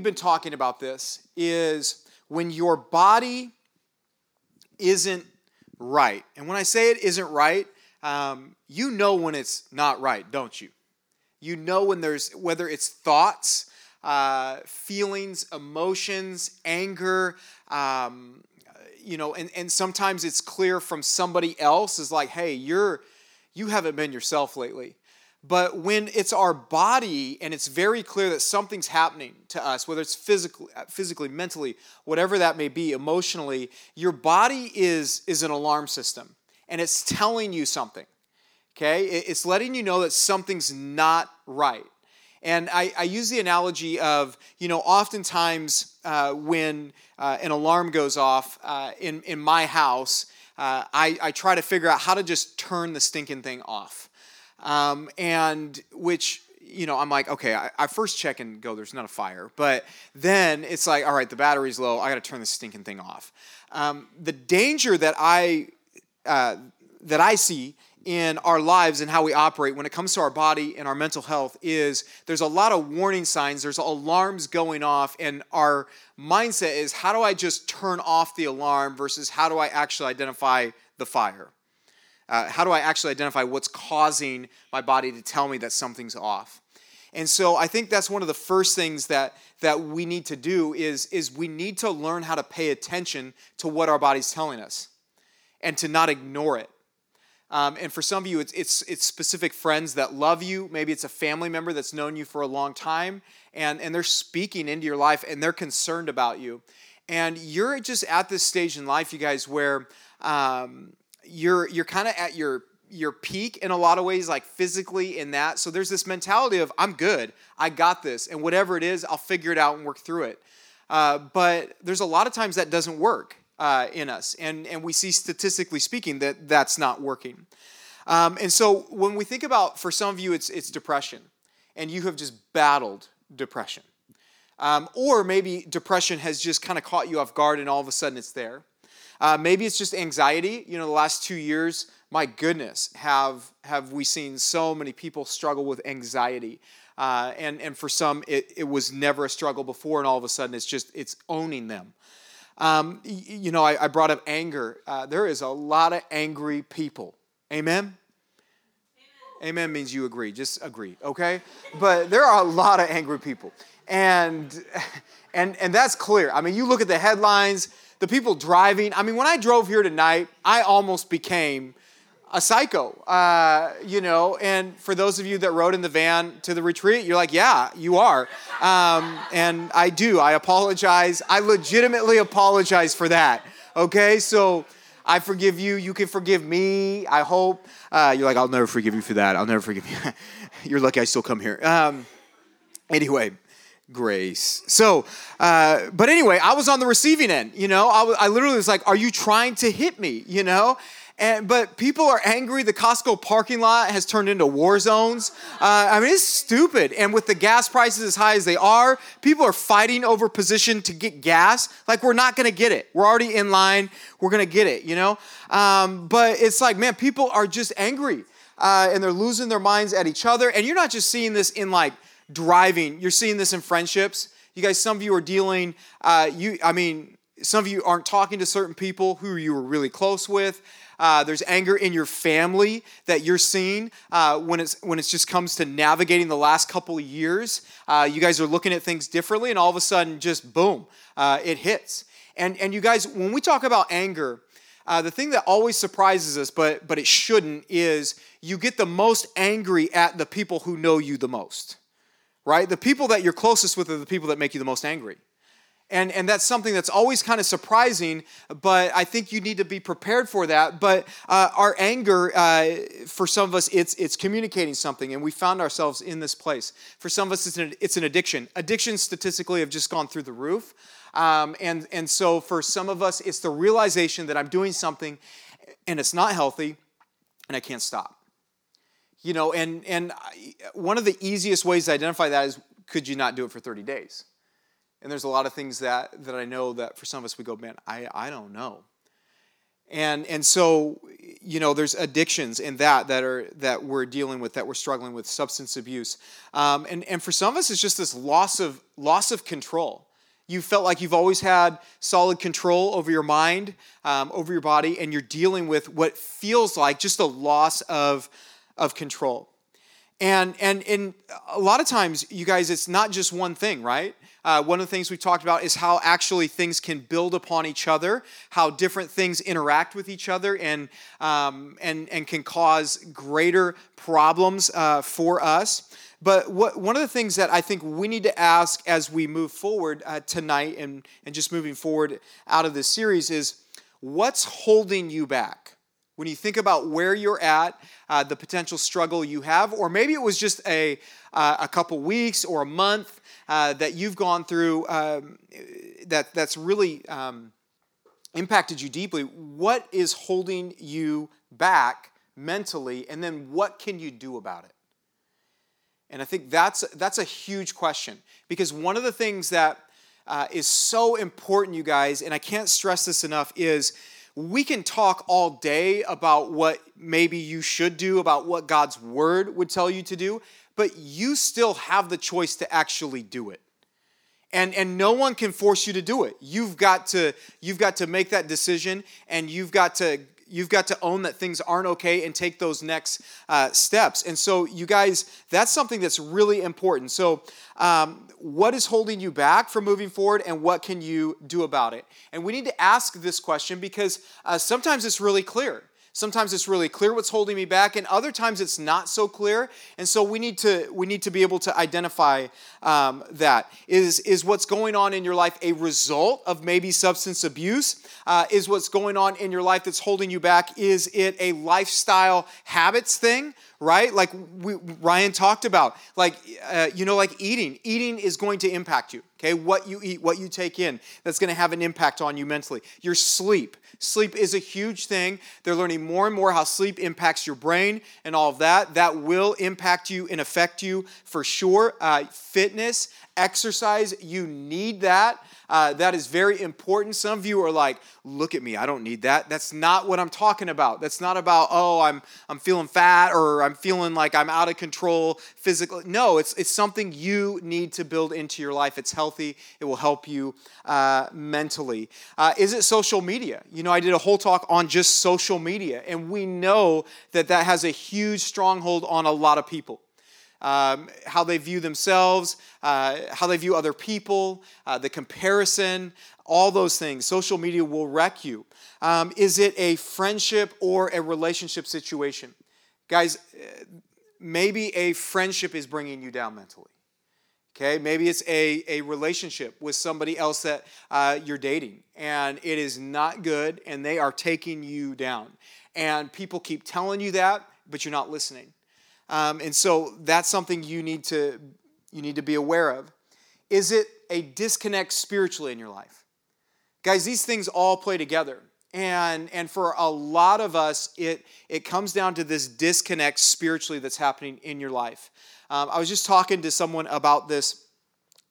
we've been talking about this, is when your body isn't right. And when I say it isn't right, um, you know when it's not right, don't you? You know when there's, whether it's thoughts, uh, feelings, emotions, anger, um, you know, and, and sometimes it's clear from somebody else is like, hey, you're, you haven't been yourself lately. But when it's our body and it's very clear that something's happening to us, whether it's physically, physically, mentally, whatever that may be, emotionally, your body is, is an alarm system and it's telling you something. Okay? It's letting you know that something's not right. And I, I use the analogy of, you know, oftentimes uh, when uh, an alarm goes off uh, in, in my house, uh, I, I try to figure out how to just turn the stinking thing off. Um, and which, you know, I'm like, okay, I, I, first check and go, there's not a fire. But then it's like, all right, the battery's low. I got to turn this stinking thing off. Um, the danger that I, uh, that I see in our lives and how we operate when it comes to our body and our mental health is there's a lot of warning signs, there's alarms going off, and our mindset is how do I just turn off the alarm versus how do I actually identify the fire? Uh, how do I actually identify what's causing my body to tell me that something's off? And so I think that's one of the first things that, that we need to do is, is we need to learn how to pay attention to what our body's telling us and to not ignore it. Um, and for some of you, it's, it's, it's specific friends that love you. Maybe it's a family member that's known you for a long time, and, and they're speaking into your life and they're concerned about you. And you're just at this stage in life, you guys, where um, you're, you're kind of at your, your peak in a lot of ways, like physically in that. So there's this mentality of, I'm good, I got this, and whatever it is, I'll figure it out and work through it. Uh, but there's a lot of times that doesn't work uh, in us. And, and we see statistically speaking that that's not working. Um, and so when we think about, for some of you, it's, it's depression, and you have just battled depression. Um, or maybe depression has just kind of caught you off guard and all of a sudden it's there. Uh, maybe it's just anxiety. You know, the last two years, my goodness, have, have we seen so many people struggle with anxiety. Uh, and, and for some, it, it was never a struggle before, and all of a sudden it's just, it's owning them. Um, you know, I, I, brought up anger. Uh, there is a lot of angry people. Amen? Amen? Amen means you agree. Just agree, okay? But there are a lot of angry people. And, and, and that's clear. I mean, you look at the headlines, the people driving. I mean, when I drove here tonight, I almost became a psycho, uh, you know. And for those of you that rode in the van to the retreat, you're like, yeah, you are. Um, and I do. I apologize. I legitimately apologize for that. Okay, so I forgive you. You can forgive me. I hope. Uh, you're like, I'll never forgive you for that. I'll never forgive you. you're lucky I still come here. Um, anyway grace. So, uh, but anyway, I was on the receiving end, you know, I, I literally was like, are you trying to hit me, you know? And, but people are angry. The Costco parking lot has turned into war zones. Uh, I mean, it's stupid. And with the gas prices as high as they are, people are fighting over position to get gas. Like, we're not to get it. We're already in line. We're to get it, you know? Um, but it's like, man, people are just angry. Uh, and they're losing their minds at each other. And you're not just seeing this in like driving, you're seeing this in friendships. You guys, some of you are dealing, uh, you, I mean, some of you aren't talking to certain people who you were really close with. Uh, there's anger in your family that you're seeing uh, when it's when it just comes to navigating the last couple of years. Uh, you guys are looking at things differently, and all of a sudden, just boom, uh, it hits. And and you guys, when we talk about anger, uh, the thing that always surprises us, but but it shouldn't, is you get the most angry at the people who know you the most. Right? The people that you're closest with are the people that make you the most angry. And, and that's something that's always kind of surprising, but I think you need to be prepared for that. But uh, our anger, uh, for some of us, it's, it's communicating something, and we found ourselves in this place. For some of us, it's an, it's an addiction. Addictions statistically have just gone through the roof. Um, and, and so for some of us, it's the realization that I'm doing something and it's not healthy and I can't stop. You know, and, and one of the easiest ways to identify that is could you not do it for 30 days? And there's a lot of things that, that I know that for some of us we go, man, I, I don't know. And, and so, you know, there's addictions in that that are that we're dealing with, that we're struggling with, substance abuse. Um, and, and for some of us, it's just this loss of loss of control. You felt like you've always had solid control over your mind, um, over your body, and you're dealing with what feels like just a loss of, of control. And, and, and a lot of times, you guys, it's not just one thing, right? Uh, one of the things we've talked about is how actually things can build upon each other, how different things interact with each other, and, um, and, and can cause greater problems uh, for us. But what, one of the things that I think we need to ask as we move forward uh, tonight and, and just moving forward out of this series is what's holding you back? When you think about where you're at, uh, the potential struggle you have, or maybe it was just a, uh, a couple weeks or a month uh, that you've gone through um, that, that's really um, impacted you deeply, what is holding you back mentally, and then what can you do about it? And I think that's, that's a huge question because one of the things that uh, is so important, you guys, and I can't stress this enough, is we can talk all day about what maybe you should do, about what God's word would tell you to do, but you still have the choice to actually do it. And, and no one can force you to do it. You've got to, you've got to make that decision and you've got to you've got to own that things aren't okay and take those next uh, steps. And so, you guys, that's something that's really important. So, um, what is holding you back from moving forward, and what can you do about it? And we need to ask this question because uh, sometimes it's really clear. Sometimes it's really clear what's holding me back, and other times it's not so clear. And so we need to we need to be able to identify um, that. Is is what's going on in your life a result of maybe substance abuse? Uh, is what's going on in your life that's holding you back? Is it a lifestyle habits thing? Right? Like we, Ryan talked about, like, uh, you know, like eating. Eating is going to impact you, okay? What you eat, what you take in, that's going to have an impact on you mentally. Your sleep. Sleep is a huge thing. They're learning more and more how sleep impacts your brain and all of that. That will impact you and affect you for sure. Uh, fitness, exercise, you need that. Uh, that is very important. Some of you are like, look at me, I don't need that. That's not what I'm talking about. That's not about, oh, I'm, I'm feeling fat or I'm feeling like I'm out of control physically. No, it's, it's something you need to build into your life. It's healthy, it will help you uh, mentally. Uh, is it social media? You know, I did a whole talk on just social media, and we know that that has a huge stronghold on a lot of people um, how they view themselves, uh, how they view other people, uh, the comparison, all those things. Social media will wreck you. Um, is it a friendship or a relationship situation? Guys, uh, maybe a friendship is bringing you down mentally. Okay, maybe it's a, a relationship with somebody else that uh, you're dating and it is not good and they are taking you down. And people keep telling you that, but you're not listening. Um, and so that's something you need to you need to be aware of. Is it a disconnect spiritually in your life? Guys, these things all play together. And, and for a lot of us, it, it comes down to this disconnect spiritually that's happening in your life. Um, I was just talking to someone about this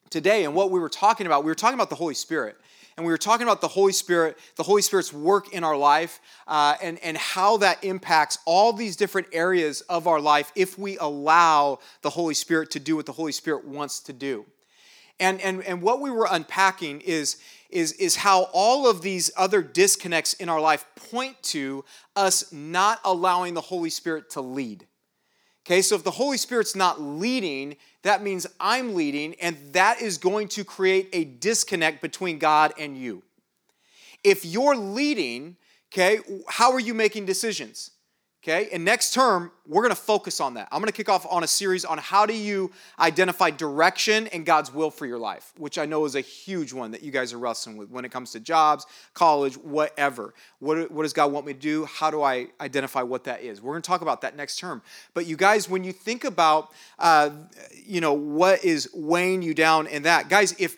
today, and what we were talking about, we were talking about the Holy Spirit and we were talking about the Holy Spirit, the Holy Spirit's work in our life, uh, and, and how that impacts all these different areas of our life if we allow the Holy Spirit to do what the Holy Spirit wants to do. And, and, and what we were unpacking is, is, is how all of these other disconnects in our life point to us not allowing the Holy Spirit to lead. Okay, so if the Holy Spirit's not leading, that means I'm leading, and that is going to create a disconnect between God and you. If you're leading, okay, how are you making decisions? Okay, and next term, we're gonna focus on that. I'm gonna kick off on a series on how do you identify direction and God's will for your life, which I know is a huge one that you guys are wrestling with when it comes to jobs, college, whatever. What, what does God want me to do? How do I identify what that is? We're gonna talk about that next term. But you guys, when you think about, uh, you know, what is weighing you down in that, guys, if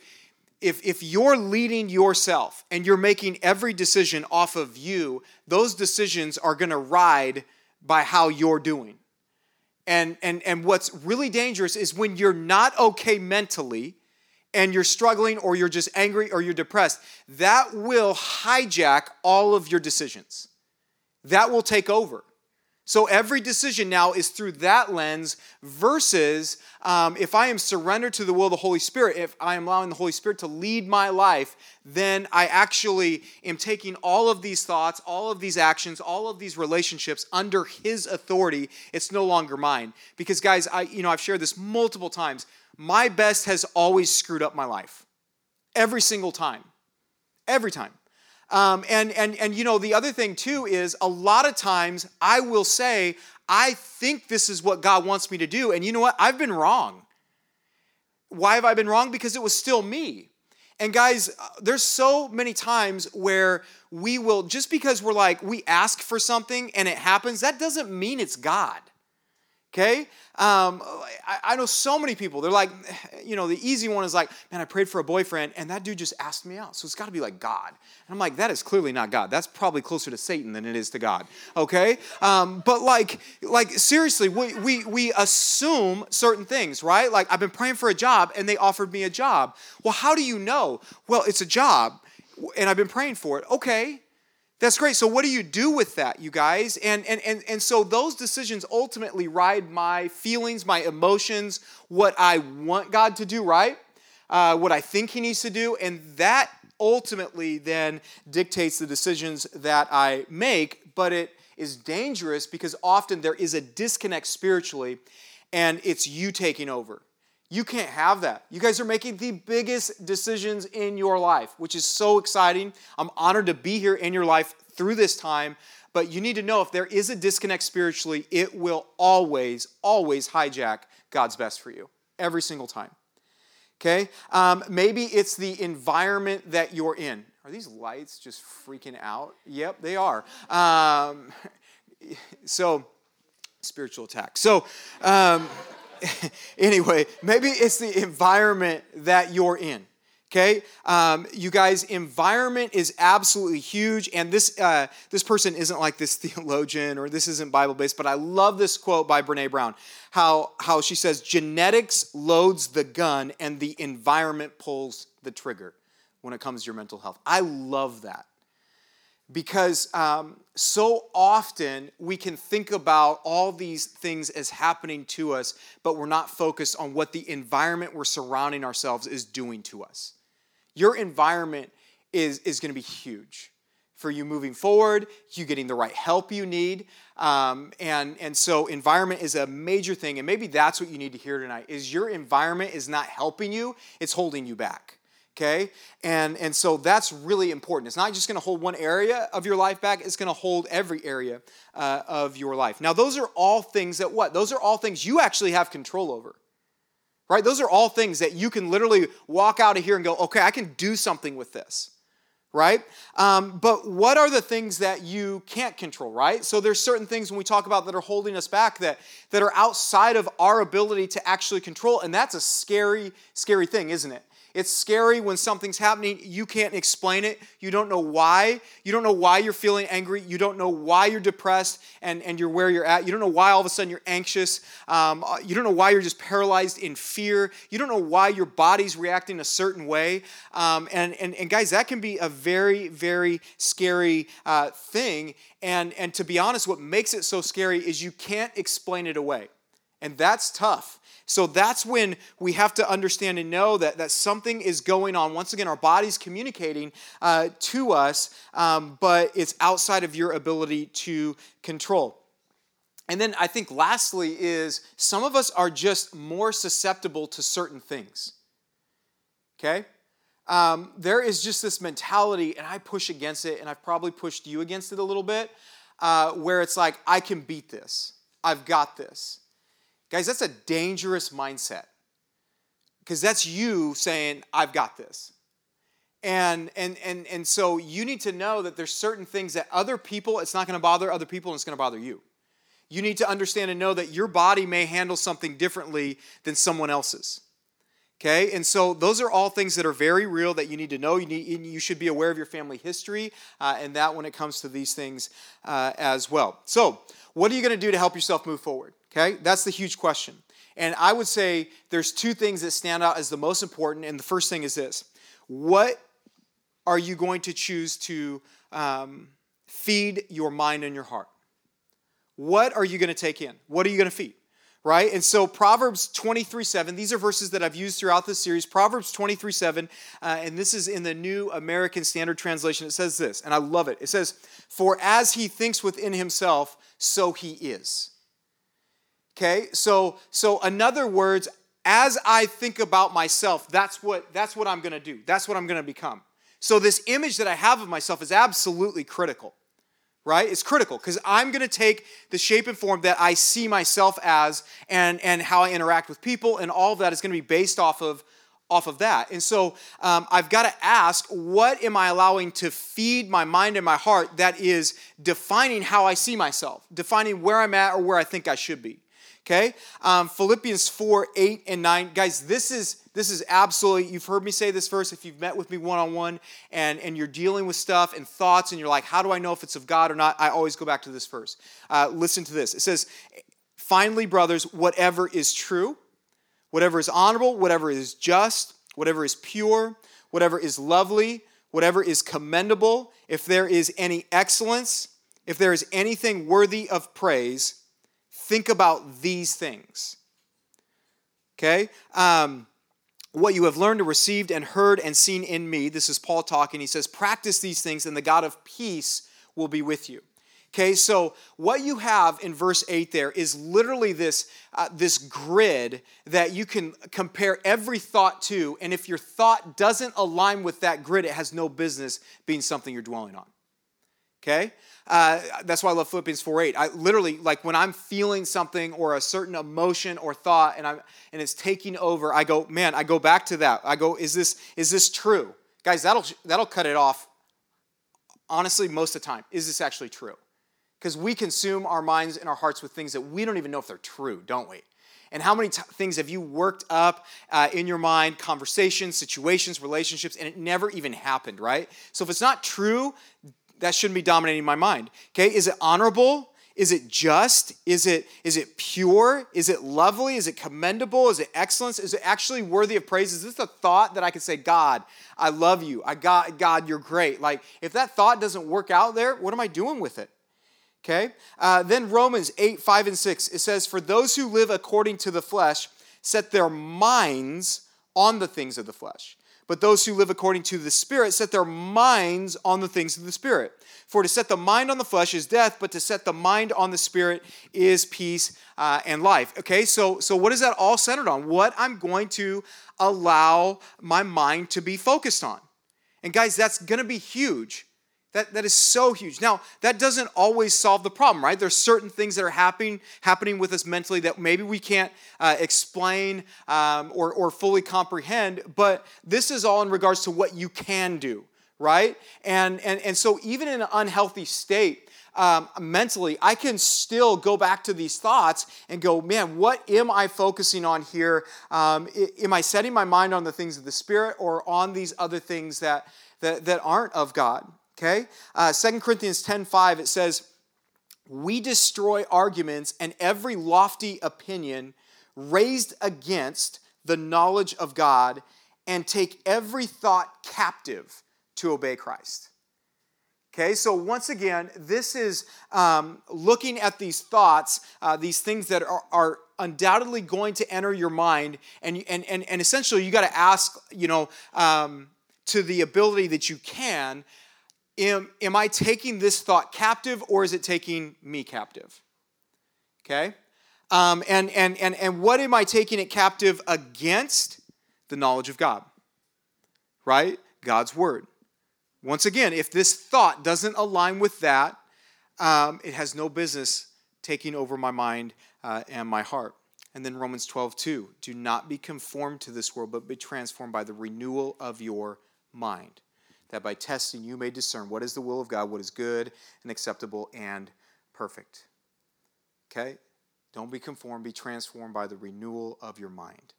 if, if you're leading yourself and you're making every decision off of you, those decisions are going to ride by how you're doing. And, and, and what's really dangerous is when you're not okay mentally and you're struggling or you're just angry or you're depressed, that will hijack all of your decisions. That will take over. So every decision now is through that lens versus um, if I am surrendered to the will of the Holy Spirit, if I am allowing the Holy Spirit to lead my life, then I actually am taking all of these thoughts, all of these actions, all of these relationships under His authority. It's no longer mine. Because, guys, I, you know, I've shared this multiple times. My best has always screwed up my life. Every single time. Every time. Um, and, and, and, you know, the other thing too is a lot of times I will say, I think this is what God wants me to do. And you know what? I've been wrong. Why have I been wrong? Because it was still me. And guys, uh, there's so many times where we will, just because we're like, we ask for something and it happens, that doesn't mean it's God. Okay? Um, I, I, know so many people, they're like, you know, the easy one is like, man, I prayed for a boyfriend and that dude just asked me out. So it's got to be like God. And I'm like, that is clearly not God. That's probably closer to Satan than it is to God. Okay? Um, but like, like seriously, we, we, we assume certain things, right? Like, I've been praying for a job and they offered me a job. Well, how do you know? Well, it's a job and I've been praying for it. Okay. That's great. So what do you do with that, you guys? And and and and so those decisions ultimately ride my feelings, my emotions, what I want God to do, right? Uh, what I think He needs to do, and that ultimately then dictates the decisions that I make. But it is dangerous because often there is a disconnect spiritually, and it's you taking over. You can't have that. You guys are making the biggest decisions in your life, which is so exciting. I'm honored to be here in your life through this time. But you need to know if there is a disconnect spiritually, it will always, always hijack God's best for you every single time. Okay? Um, maybe it's the environment that you're in. Are these lights just freaking out? Yep, they are. Um, so, spiritual attack. So, um, anyway, maybe it's the environment that you're in. Okay, um, you guys, environment is absolutely huge, and this uh, this person isn't like this theologian or this isn't Bible based, but I love this quote by Brene Brown. How how she says genetics loads the gun and the environment pulls the trigger when it comes to your mental health. I love that because um, so often we can think about all these things as happening to us, but we're not focused on what the environment we're surrounding ourselves is doing to us. Your environment is, is going to be huge for you moving forward, you getting the right help you need. Um, and, and so environment is a major thing. And maybe that's what you need to hear tonight is your environment is not helping you, it's holding you back okay? And and so that's really important. It's not just going to hold one area of your life back it's going to hold every area uh, of your life. Now those are all things that what? Those are all things you actually have control over right? Those are all things that you can literally walk out of here and go okay i can do something with this right? Um, but what are the things that you can't control right? So there's certain things when we talk about that are holding us back that that are outside of our ability to actually control and that's a scary scary thing isn't it it's scary when something's happening. You can't explain it. You don't know why. You don't know why you're feeling angry. You don't know why you're depressed and, and you're where you're at. You don't know why all of a sudden you're anxious. Um, uh, you don't know why you're just paralyzed in fear. You don't know why your body's reacting a certain way. Um, and, and, and guys, that can be a very, very scary uh, thing. And, and to be honest, what makes it so scary is you can't explain it away. And that's tough. So that's when we have to understand and know that, that something is going on. Once again, our body's communicating uh, to us, um, but it's outside of your ability to control. And then I think lastly is some of us are just more susceptible to certain things. Okay? Um, there is just this mentality, and I push against it, and I've probably pushed you against it a little bit, uh, where it's like, I can beat this. I've got this. Guys, that's a dangerous mindset because that's you saying, I've got this. And, and, and, and so you need to know that there's certain things that other people, it's not going to bother other people and it's going to bother you. You need to understand and know that your body may handle something differently than someone else's. Okay, and so those are all things that are very real that you need to know. You, need, you should be aware of your family history uh, and that when it comes to these things uh, as well. So, what are you going to do to help yourself move forward? Okay, that's the huge question. And I would say there's two things that stand out as the most important. And the first thing is this What are you going to choose to um, feed your mind and your heart? What are you going to take in? What are you going to feed? Right? And so Proverbs 23 7, these are verses that I've used throughout this series. Proverbs 23 7, uh, and this is in the New American Standard Translation. It says this, and I love it. It says, For as he thinks within himself, so he is. Okay? So, so in other words, as I think about myself, that's what, that's what I'm going to do. That's what I'm going to become. So, this image that I have of myself is absolutely critical, right? It's critical because I'm going to take the shape and form that I see myself as and, and how I interact with people, and all of that is going to be based off of, off of that. And so, um, I've got to ask what am I allowing to feed my mind and my heart that is defining how I see myself, defining where I'm at or where I think I should be? Okay? Um, Philippians 4, 8, and 9. Guys, this is this is absolutely, you've heard me say this verse if you've met with me one on one and, and you're dealing with stuff and thoughts and you're like, how do I know if it's of God or not? I always go back to this verse. Uh, listen to this. It says, Finally, brothers, whatever is true, whatever is honorable, whatever is just, whatever is pure, whatever is lovely, whatever is commendable, if there is any excellence, if there is anything worthy of praise, Think about these things. Okay? Um, what you have learned and received and heard and seen in me, this is Paul talking. He says, Practice these things, and the God of peace will be with you. Okay, so what you have in verse 8 there is literally this, uh, this grid that you can compare every thought to, and if your thought doesn't align with that grid, it has no business being something you're dwelling on. Okay? Uh, that's why I love Philippians 4 8. I literally, like when I'm feeling something or a certain emotion or thought and, I'm, and it's taking over, I go, man, I go back to that. I go, is this, is this true? Guys, that'll, that'll cut it off, honestly, most of the time. Is this actually true? Because we consume our minds and our hearts with things that we don't even know if they're true, don't we? And how many t- things have you worked up uh, in your mind, conversations, situations, relationships, and it never even happened, right? So if it's not true, that shouldn't be dominating my mind. Okay, is it honorable? Is it just? Is it is it pure? Is it lovely? Is it commendable? Is it excellence? Is it actually worthy of praise? Is this a thought that I can say, God, I love you. I got God, you're great. Like if that thought doesn't work out there, what am I doing with it? Okay. Uh, then Romans eight five and six it says, "For those who live according to the flesh set their minds on the things of the flesh." But those who live according to the Spirit set their minds on the things of the Spirit. For to set the mind on the flesh is death, but to set the mind on the Spirit is peace uh, and life. Okay, so, so what is that all centered on? What I'm going to allow my mind to be focused on. And guys, that's going to be huge that, that is so huge. Now, that doesn't always solve the problem, right? There's certain things that are happening, happening with us mentally that maybe we can't uh, explain um, or, or fully comprehend, but this is all in regards to what you can do, right? And, and, and so, even in an unhealthy state, um, mentally, I can still go back to these thoughts and go, man, what am I focusing on here? Um, am I setting my mind on the things of the Spirit or on these other things that, that, that aren't of God? Okay? Uh, 2 Corinthians 10 5, it says, We destroy arguments and every lofty opinion raised against the knowledge of God and take every thought captive to obey Christ. Okay, so once again, this is um, looking at these thoughts, uh, these things that are, are, undoubtedly going to enter your mind, and, and, and, and essentially you got to ask, you know, um, to the ability that you can, am, am I taking this thought captive or is it taking me captive? Okay? Um, and, and, and, and what am I taking it captive against? The knowledge of God, right? God's word. Once again, if this thought doesn't align with that, um, it has no business taking over my mind uh, and my heart. And then Romans 12, 2. Do not be conformed to this world, but be transformed by the renewal of your mind that by testing you may discern what is the will of God, what is good and acceptable and perfect. Okay? Don't be conformed, be transformed by the renewal of your mind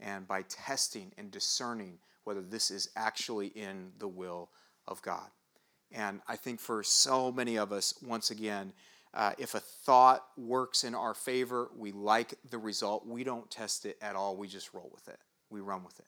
and by testing and discerning whether this is actually in the will of God. And I think for so many of us, once again, uh, if a thought works in our favor, we like the result. We don't test it at all. We just roll with it. We run with it.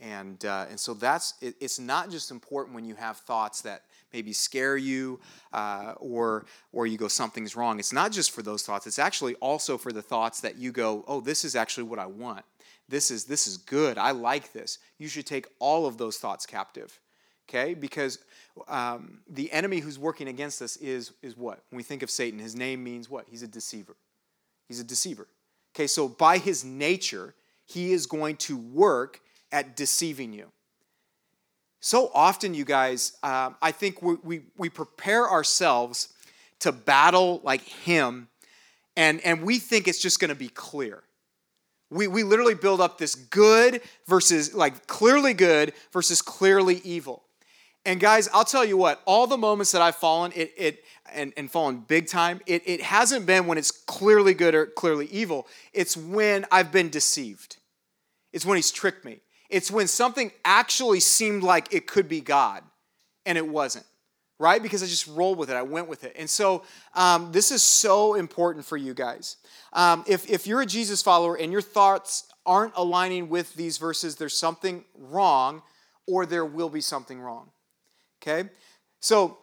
And, uh, and so that's it, it's not just important when you have thoughts that maybe scare you uh, or or you go something's wrong. It's not just for those thoughts. It's actually also for the thoughts that you go oh this is actually what i want. This is this is good. I like this. You should take all of those thoughts captive okay? Because um, the enemy who's working against us is is what? When we think of satan his name means what? He's a deceiver. He's a deceiver okay? So by his nature he is going to work at deceiving you so often, you guys, um, I think we, we, we prepare ourselves to battle like him, and, and we think it's just to be clear. We, we literally build up this good versus, like, clearly good versus clearly evil. And guys, I'll tell you what, all the moments that I've fallen, it, it and, and fallen big time, it, it hasn't been when it's clearly good or clearly evil. It's when I've been deceived. It's when he's tricked me. It's when something actually seemed like it could be God and it wasn't, right? Because I just rolled with it, I went with it. And so um, this is so important for you guys. Um, if, if you're a Jesus follower and your thoughts aren't aligning with these verses, there's something wrong or there will be something wrong. Okay? So,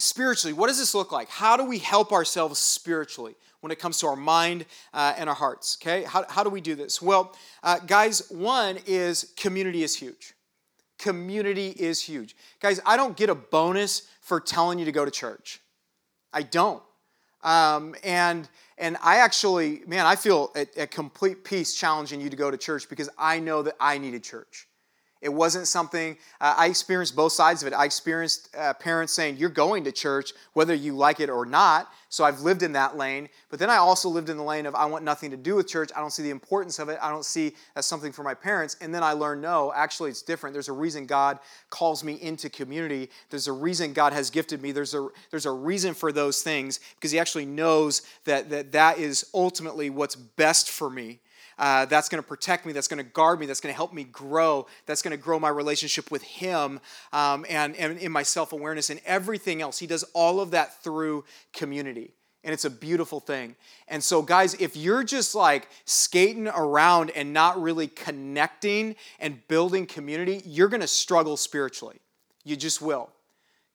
spiritually, what does this look like? How do we help ourselves spiritually? when it comes to our mind uh, and our hearts. Okay, how, how do we do this? Well, uh, guys, one is community is huge. Community is huge. Guys, I don't get a bonus for telling you to go to church. I don't. Um, and and I actually, man, I feel a, a complete peace challenging you to go to church because I know that I needed church. It wasn't something, uh, I experienced both sides of it. I experienced uh, parents saying, You're going to church whether you like it or not. So I've lived in that lane. But then I also lived in the lane of, I want nothing to do with church. I don't see the importance of it. I don't see as something for my parents. And then I learned, no, actually, it's different. There's a reason God calls me into community. There's a reason God has gifted me. There's a, there's a reason for those things because He actually knows that that, that is ultimately what's best for me uh, that's going to protect me, that's going to guard me, that's going to help me grow, that's going to grow my relationship with Him um, and, and in my self awareness and everything else. He does all of that through community. And it's a beautiful thing. And so, guys, if you're just like skating around and not really connecting and building community, you're going to struggle spiritually. You just will.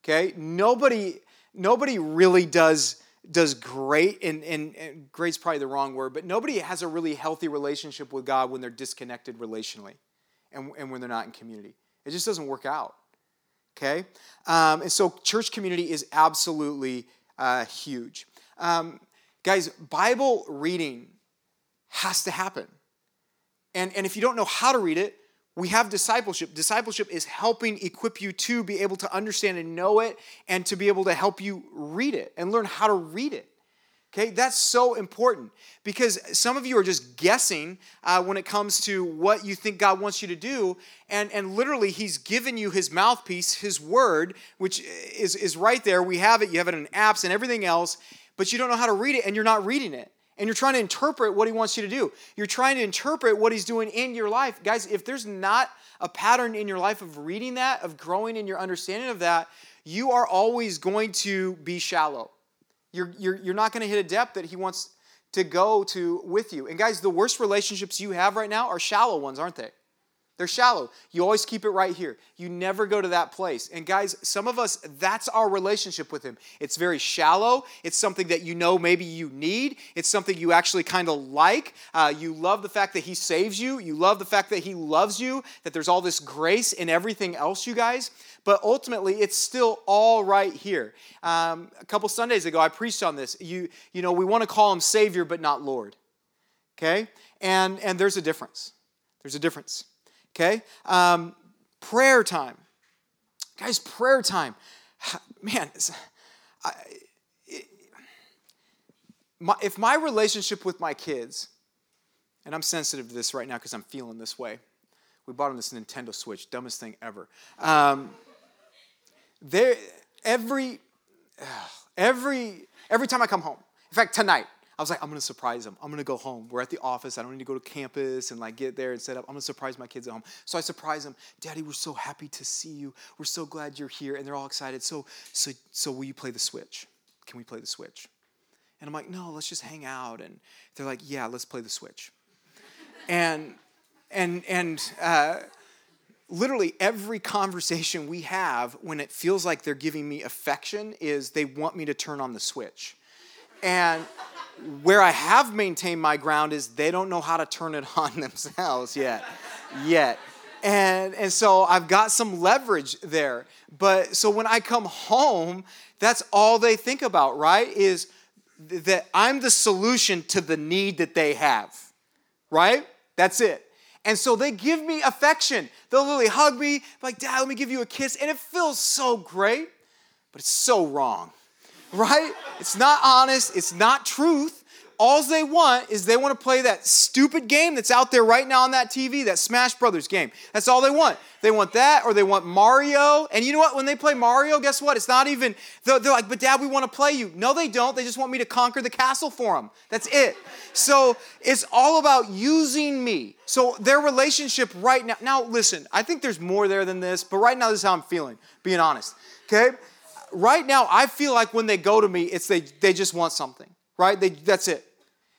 Okay? Nobody, nobody really does does great, and, and, and great's probably the wrong word, but nobody has a really healthy relationship with God when they're disconnected relationally and, and when they're not in community. It just doesn't work out. Okay? Um, and so church community is absolutely uh, huge. Um, guys, Bible reading has to happen. And, and if you don't know how to read it, we have discipleship. Discipleship is helping equip you to be able to understand and know it and to be able to help you read it and learn how to read it. Okay, that's so important because some of you are just guessing uh, when it comes to what you think God wants you to do. And, and literally, He's given you His mouthpiece, His word, which is, is right there. We have it, you have it in apps and everything else, but you don't know how to read it and you're not reading it and you're trying to interpret what he wants you to do. You're trying to interpret what he's doing in your life. Guys, if there's not a pattern in your life of reading that, of growing in your understanding of that, you are always going to be shallow. You're, you're, you're not going to hit a depth that he wants to go to with you. And guys, the worst relationships you have right now are shallow ones, aren't they? They're shallow. You always keep it right here. You never go to that place. And guys, some of us, that's our relationship with Him. It's very shallow. It's something that you know maybe you need. It's something you actually kind of like. Uh, you love the fact that He saves you. You love the fact that He loves you, that there's all this grace in everything else, you guys. But ultimately, it's still all right here. Um, a couple Sundays ago, I preached on this. You, you know, we want to call Him Savior, but not Lord. Okay? And, and there's a difference. There's a difference. Okay? Um, prayer time. Guys, prayer time. Man, I, it, my, if my relationship with my kids, and I'm sensitive to this right now because I'm feeling this way. We bought them this Nintendo Switch, dumbest thing ever. Um, there, every, every, every time I come home, in fact, tonight, I was like, I'm gonna surprise them. I'm gonna go home. We're at the office. I don't need to go to campus and like get there and set up. I'm gonna surprise my kids at home. So I surprise them. Daddy, we're so happy to see you. We're so glad you're here. And they're all excited. So, so, so will you play the Switch? Can we play the Switch? And I'm like, no, let's just hang out. And they're like, yeah, let's play the Switch. and and and uh, literally every conversation we have when it feels like they're giving me affection is they want me to turn on the switch. And where I have maintained my ground is they don't know how to turn it on themselves yet. yet. And, and so I've got some leverage there. But so when I come home, that's all they think about, right? Is that I'm the solution to the need that they have, right? That's it. And so they give me affection. They'll literally hug me, like, Dad, let me give you a kiss. And it feels so great, but it's so wrong, right? It's not honest, it's not truth all they want is they want to play that stupid game that's out there right now on that TV, that Smash Brothers game. That's all they want. They want that or they want Mario. And you know what? When they play Mario, guess what? It's not even, they're, they're like, but dad, we want to play you. No, they don't. They just want me to conquer the castle for them. That's it. So it's all about using me. So their relationship right now, now listen, I think there's more there than this, but right now this is how I'm feeling, being honest. Okay? Right now, I feel like when they go to me, it's they, they just want something right? They, that's it.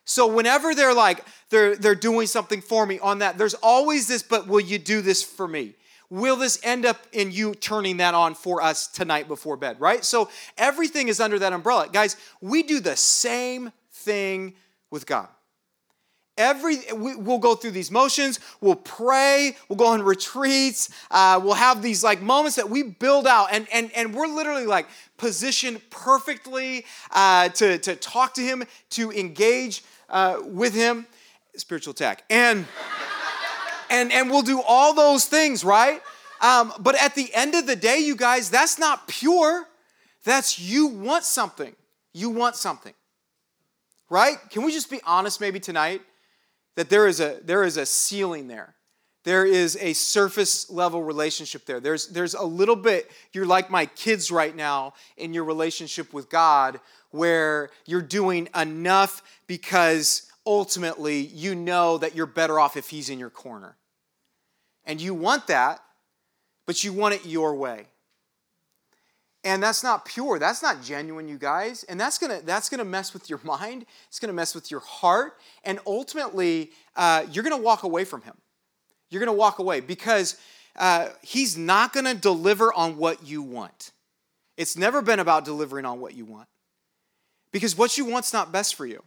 So whenever they're like, they're, they're doing something for me on that, there's always this, but will you do this for me? Will this end up in you turning that on for us tonight before bed, right? So everything is under that umbrella. Guys, we do the same thing with God. Every we, will go through these motions. We'll pray. We'll go on retreats. Uh, we'll have these like moments that we build out, and and and we're literally like positioned perfectly uh, to to talk to Him, to engage uh, with Him. Spiritual attack, and and and we'll do all those things, right? Um, but at the end of the day, you guys, that's not pure. That's you want something. You want something, right? Can we just be honest, maybe tonight? That there is a, there is a ceiling there. There is a surface level relationship there. There's, there's a little bit, you're like my kids right now in your relationship with God, where you're doing enough because ultimately you know that you're better off if He's in your corner. And you want that, but you want it your way and that's not pure. That's not genuine you guys. And that's gonna that's gonna mess with your mind. It's gonna mess with your heart. And ultimately uh, you're gonna walk away from him. You're gonna walk away because uh, he's not gonna deliver on what you want. It's never been about delivering on what you want. Because what you want's not best for you.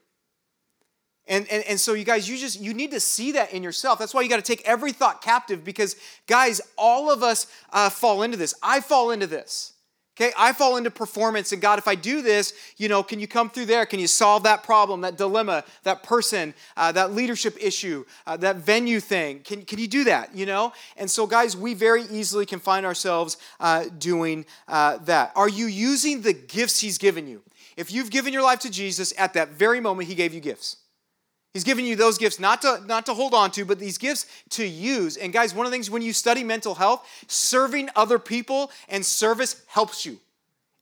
And, and, and so you guys you just you need to see that in yourself. That's why you got to take every thought captive because guys all of us uh, fall into this. I fall into this Okay, I fall into performance, and God, if I do this, you know, can you come through there? Can you solve that problem, that dilemma, that person, uh, that leadership issue, uh, that venue thing? Can, can you do that, you know? And so, guys, we very easily can find ourselves uh, doing uh, that. Are you using the gifts He's given you? If you've given your life to Jesus, at that very moment, He gave you gifts. He's giving you those gifts not to, not to hold on to, but these gifts to use. And guys, one of the things when you study mental health, serving other people and service helps you.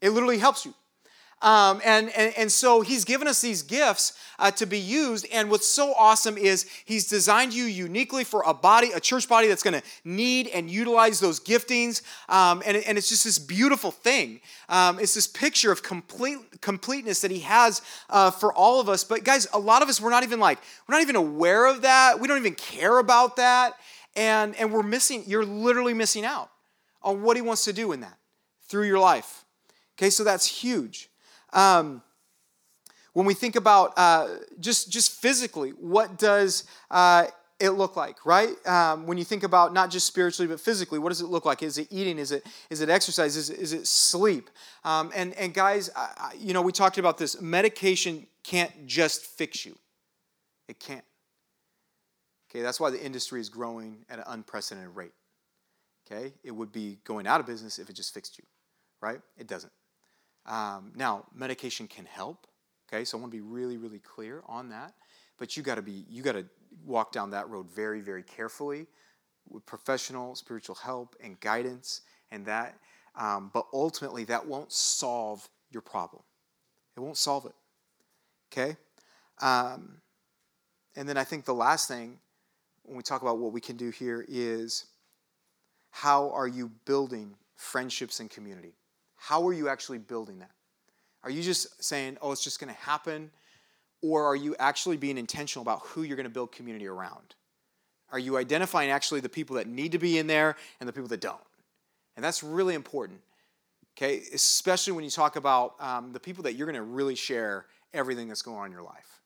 It literally helps you. Um, and, and, and so he's given us these gifts uh, to be used. And what's so awesome is he's designed you uniquely for a body, a church body that's going to need and utilize those giftings. Um, and, and it's just this beautiful thing. Um, it's this picture of complete completeness that he has uh, for all of us. But guys, a lot of us, we're not even like, we're not even aware of that. We don't even care about that. And, and we're missing, you're literally missing out on what he wants to do in that through your life. Okay, so that's huge. Um, when we think about uh, just just physically, what does uh, it look like, right? Um, when you think about not just spiritually but physically, what does it look like? Is it eating? Is it is it exercise? Is is it sleep? Um, and and guys, I, you know, we talked about this. Medication can't just fix you. It can't. Okay, that's why the industry is growing at an unprecedented rate. Okay, it would be going out of business if it just fixed you, right? It doesn't. Um, now, medication can help. Okay, so I want to be really, really clear on that. But you got to be, you got to walk down that road very, very carefully with professional spiritual help and guidance and that. Um, but ultimately, that won't solve your problem. It won't solve it. Okay. Um, and then I think the last thing when we talk about what we can do here is how are you building friendships and community? How are you actually building that? Are you just saying, oh, it's just going to happen? Or are you actually being intentional about who you're going to build community around? Are you identifying actually the people that need to be in there and the people that don't? And that's really important. Okay, especially when you talk about um, the people that you're going to really share everything that's going on in your life.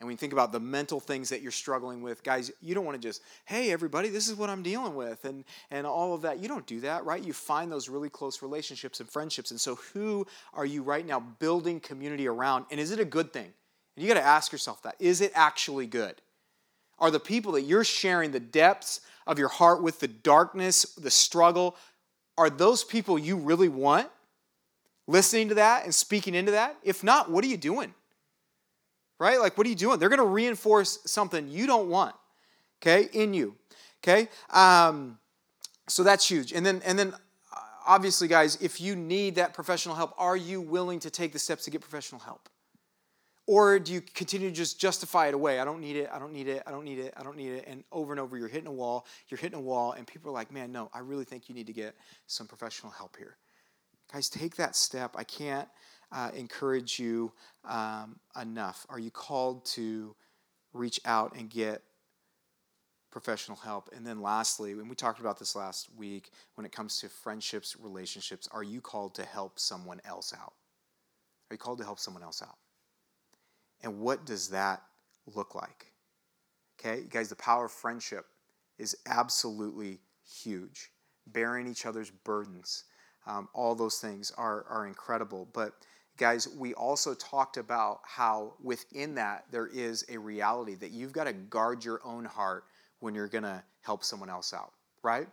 And when you think about the mental things that you're struggling with, guys, you don't want to just, hey, everybody, this is what I'm dealing with, and, and all of that. You don't do that, right? You find those really close relationships and friendships. And so, who are you right now building community around? And is it a good thing? And you got to ask yourself that. Is it actually good? Are the people that you're sharing the depths of your heart with, the darkness, the struggle, are those people you really want? Listening to that and speaking into that? If not, what are you doing? Right? Like, what are you doing? They're going to reinforce something you don't want, okay, in you, okay? Um, so that's huge. And then, and then, uh, obviously, guys, if you need that professional help, are you willing to take the steps to get professional help? Or do you continue to just justify it away? I don't need it, I don't need it, I don't need it, I don't need it. And over and over, you're hitting a wall, you're hitting a wall, and people are like, man, no, I really think you need to get some professional help here. Guys, take that step. I can't uh, encourage you um, enough. Are you called to reach out and get professional help? And then, lastly, when we talked about this last week, when it comes to friendships, relationships, are you called to help someone else out? Are you called to help someone else out? And what does that look like? Okay, you guys, the power of friendship is absolutely huge. Bearing each other's burdens, um, all those things are, are incredible. But, guys, we also talked about how within that there is a reality that you've got to guard your own heart when you're going to help someone else out, right?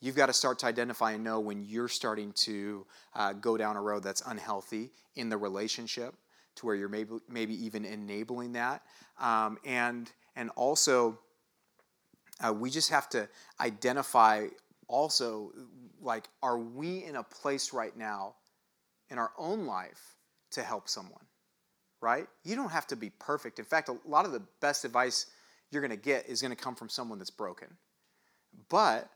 You've got to start to identify and know when you're starting to uh, go down a road that's unhealthy in the relationship to where you're maybe, maybe even enabling that. Um, and, and also, uh, we just have to identify also, like, are we in a place right now in our own life to help someone? Right? You don't have to be perfect. In fact, a lot of the best advice you're going to get is going to come from someone that's broken. But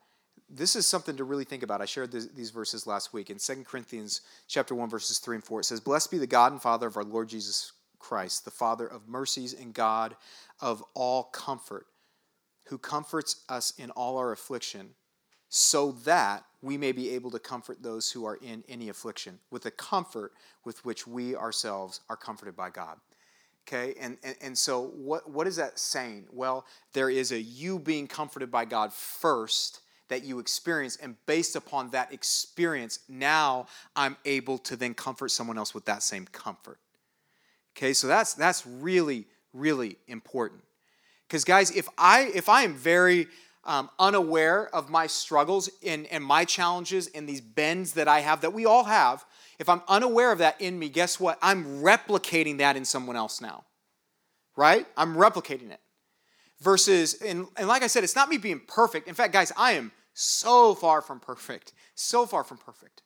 this is something to really think about. I shared this, these verses last week in 2 Corinthians chapter 1 verses 3 and 4. It says, "Blessed be the God and Father of our Lord Jesus Christ, the Father of mercies and God of all comfort, who comforts us in all our affliction, so that we may be able to comfort those who are in any affliction with the comfort with which we ourselves are comforted by God." Okay, and, and, and so what, what is that saying? Well, there is a you being comforted by God first that you experience. And based upon that experience, now I'm able to then comfort someone else with that same comfort. Okay, so that's that's really, really important. Because guys, if I if I am very um, unaware of my struggles and, and my challenges and these bends that I have that we all have, if I'm unaware of that in me, guess what? I'm replicating that in someone else now. Right? I'm replicating it. Versus, and, and like I said, it's not me being perfect. In fact, guys, I am so far from perfect. So far from perfect.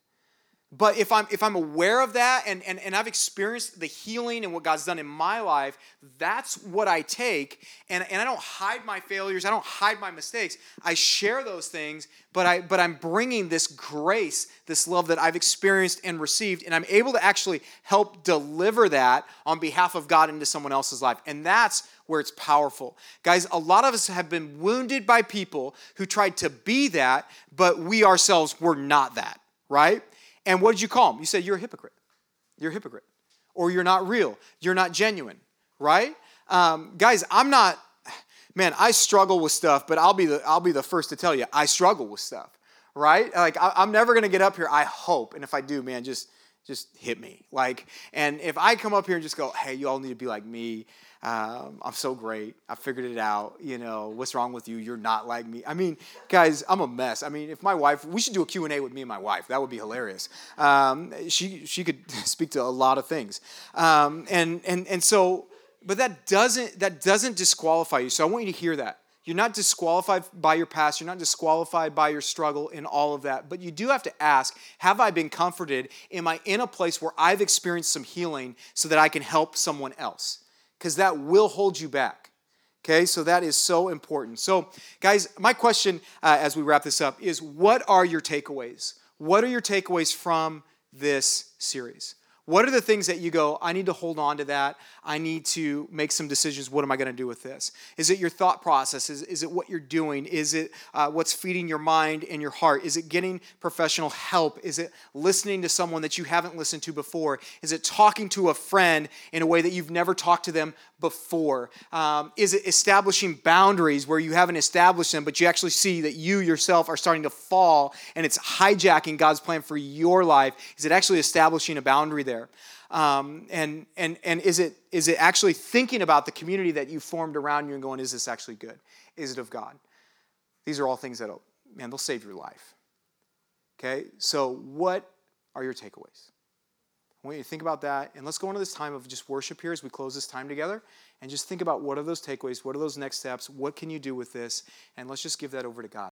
But if I'm if I'm aware of that and, and, and I've experienced the healing and what God's done in my life, that's what I take. And, and I don't hide my failures, I don't hide my mistakes. I share those things, but I but I'm bringing this grace, this love that I've experienced and received, and I'm able to actually help deliver that on behalf of God into someone else's life. And that's where it's powerful. Guys, a lot of us have been wounded by people who tried to be that, but we ourselves were not that, right? And what did you call them? You said, You're a hypocrite. You're a hypocrite. Or you're not real. You're not genuine, right? Um, guys, I'm not, man, I struggle with stuff, but I'll be the, I'll be the first to tell you, I struggle with stuff, right? Like, I, I'm never going to get up here, I hope. And if I do, man, just, just hit me. Like, and if I come up here and just go, hey, you all need to be like me, um, I'm so great. I figured it out. You know, what's wrong with you? You're not like me. I mean, guys, I'm a mess. I mean, if my wife, we should do a Q&A with me and my wife. That would be hilarious. Um, she, she could speak to a lot of things. Um, and, and, and so, but that doesn't, that doesn't disqualify you. So I want you to hear that. You're not disqualified by your past. You're not disqualified by your struggle and all of that. But you do have to ask Have I been comforted? Am I in a place where I've experienced some healing so that I can help someone else? Because that will hold you back. Okay, so that is so important. So, guys, my question uh, as we wrap this up is what are your takeaways? What are your takeaways from this series? What are the things that you go, I need to hold on to that? I need to make some decisions. What am I going to do with this? Is it your thought process? Is, is it what you're doing? Is it uh, what's feeding your mind and your heart? Is it getting professional help? Is it listening to someone that you haven't listened to before? Is it talking to a friend in a way that you've never talked to them before? Um, is it establishing boundaries where you haven't established them, but you actually see that you yourself are starting to fall and it's hijacking God's plan for your life? Is it actually establishing a boundary there? Um, and and and is it is it actually thinking about the community that you formed around you and going, is this actually good? Is it of God? These are all things that man, they'll save your life. Okay, so what are your takeaways? I want you to think about that, and let's go into this time of just worship here as we close this time together, and just think about what are those takeaways, what are those next steps, what can you do with this, and let's just give that over to God.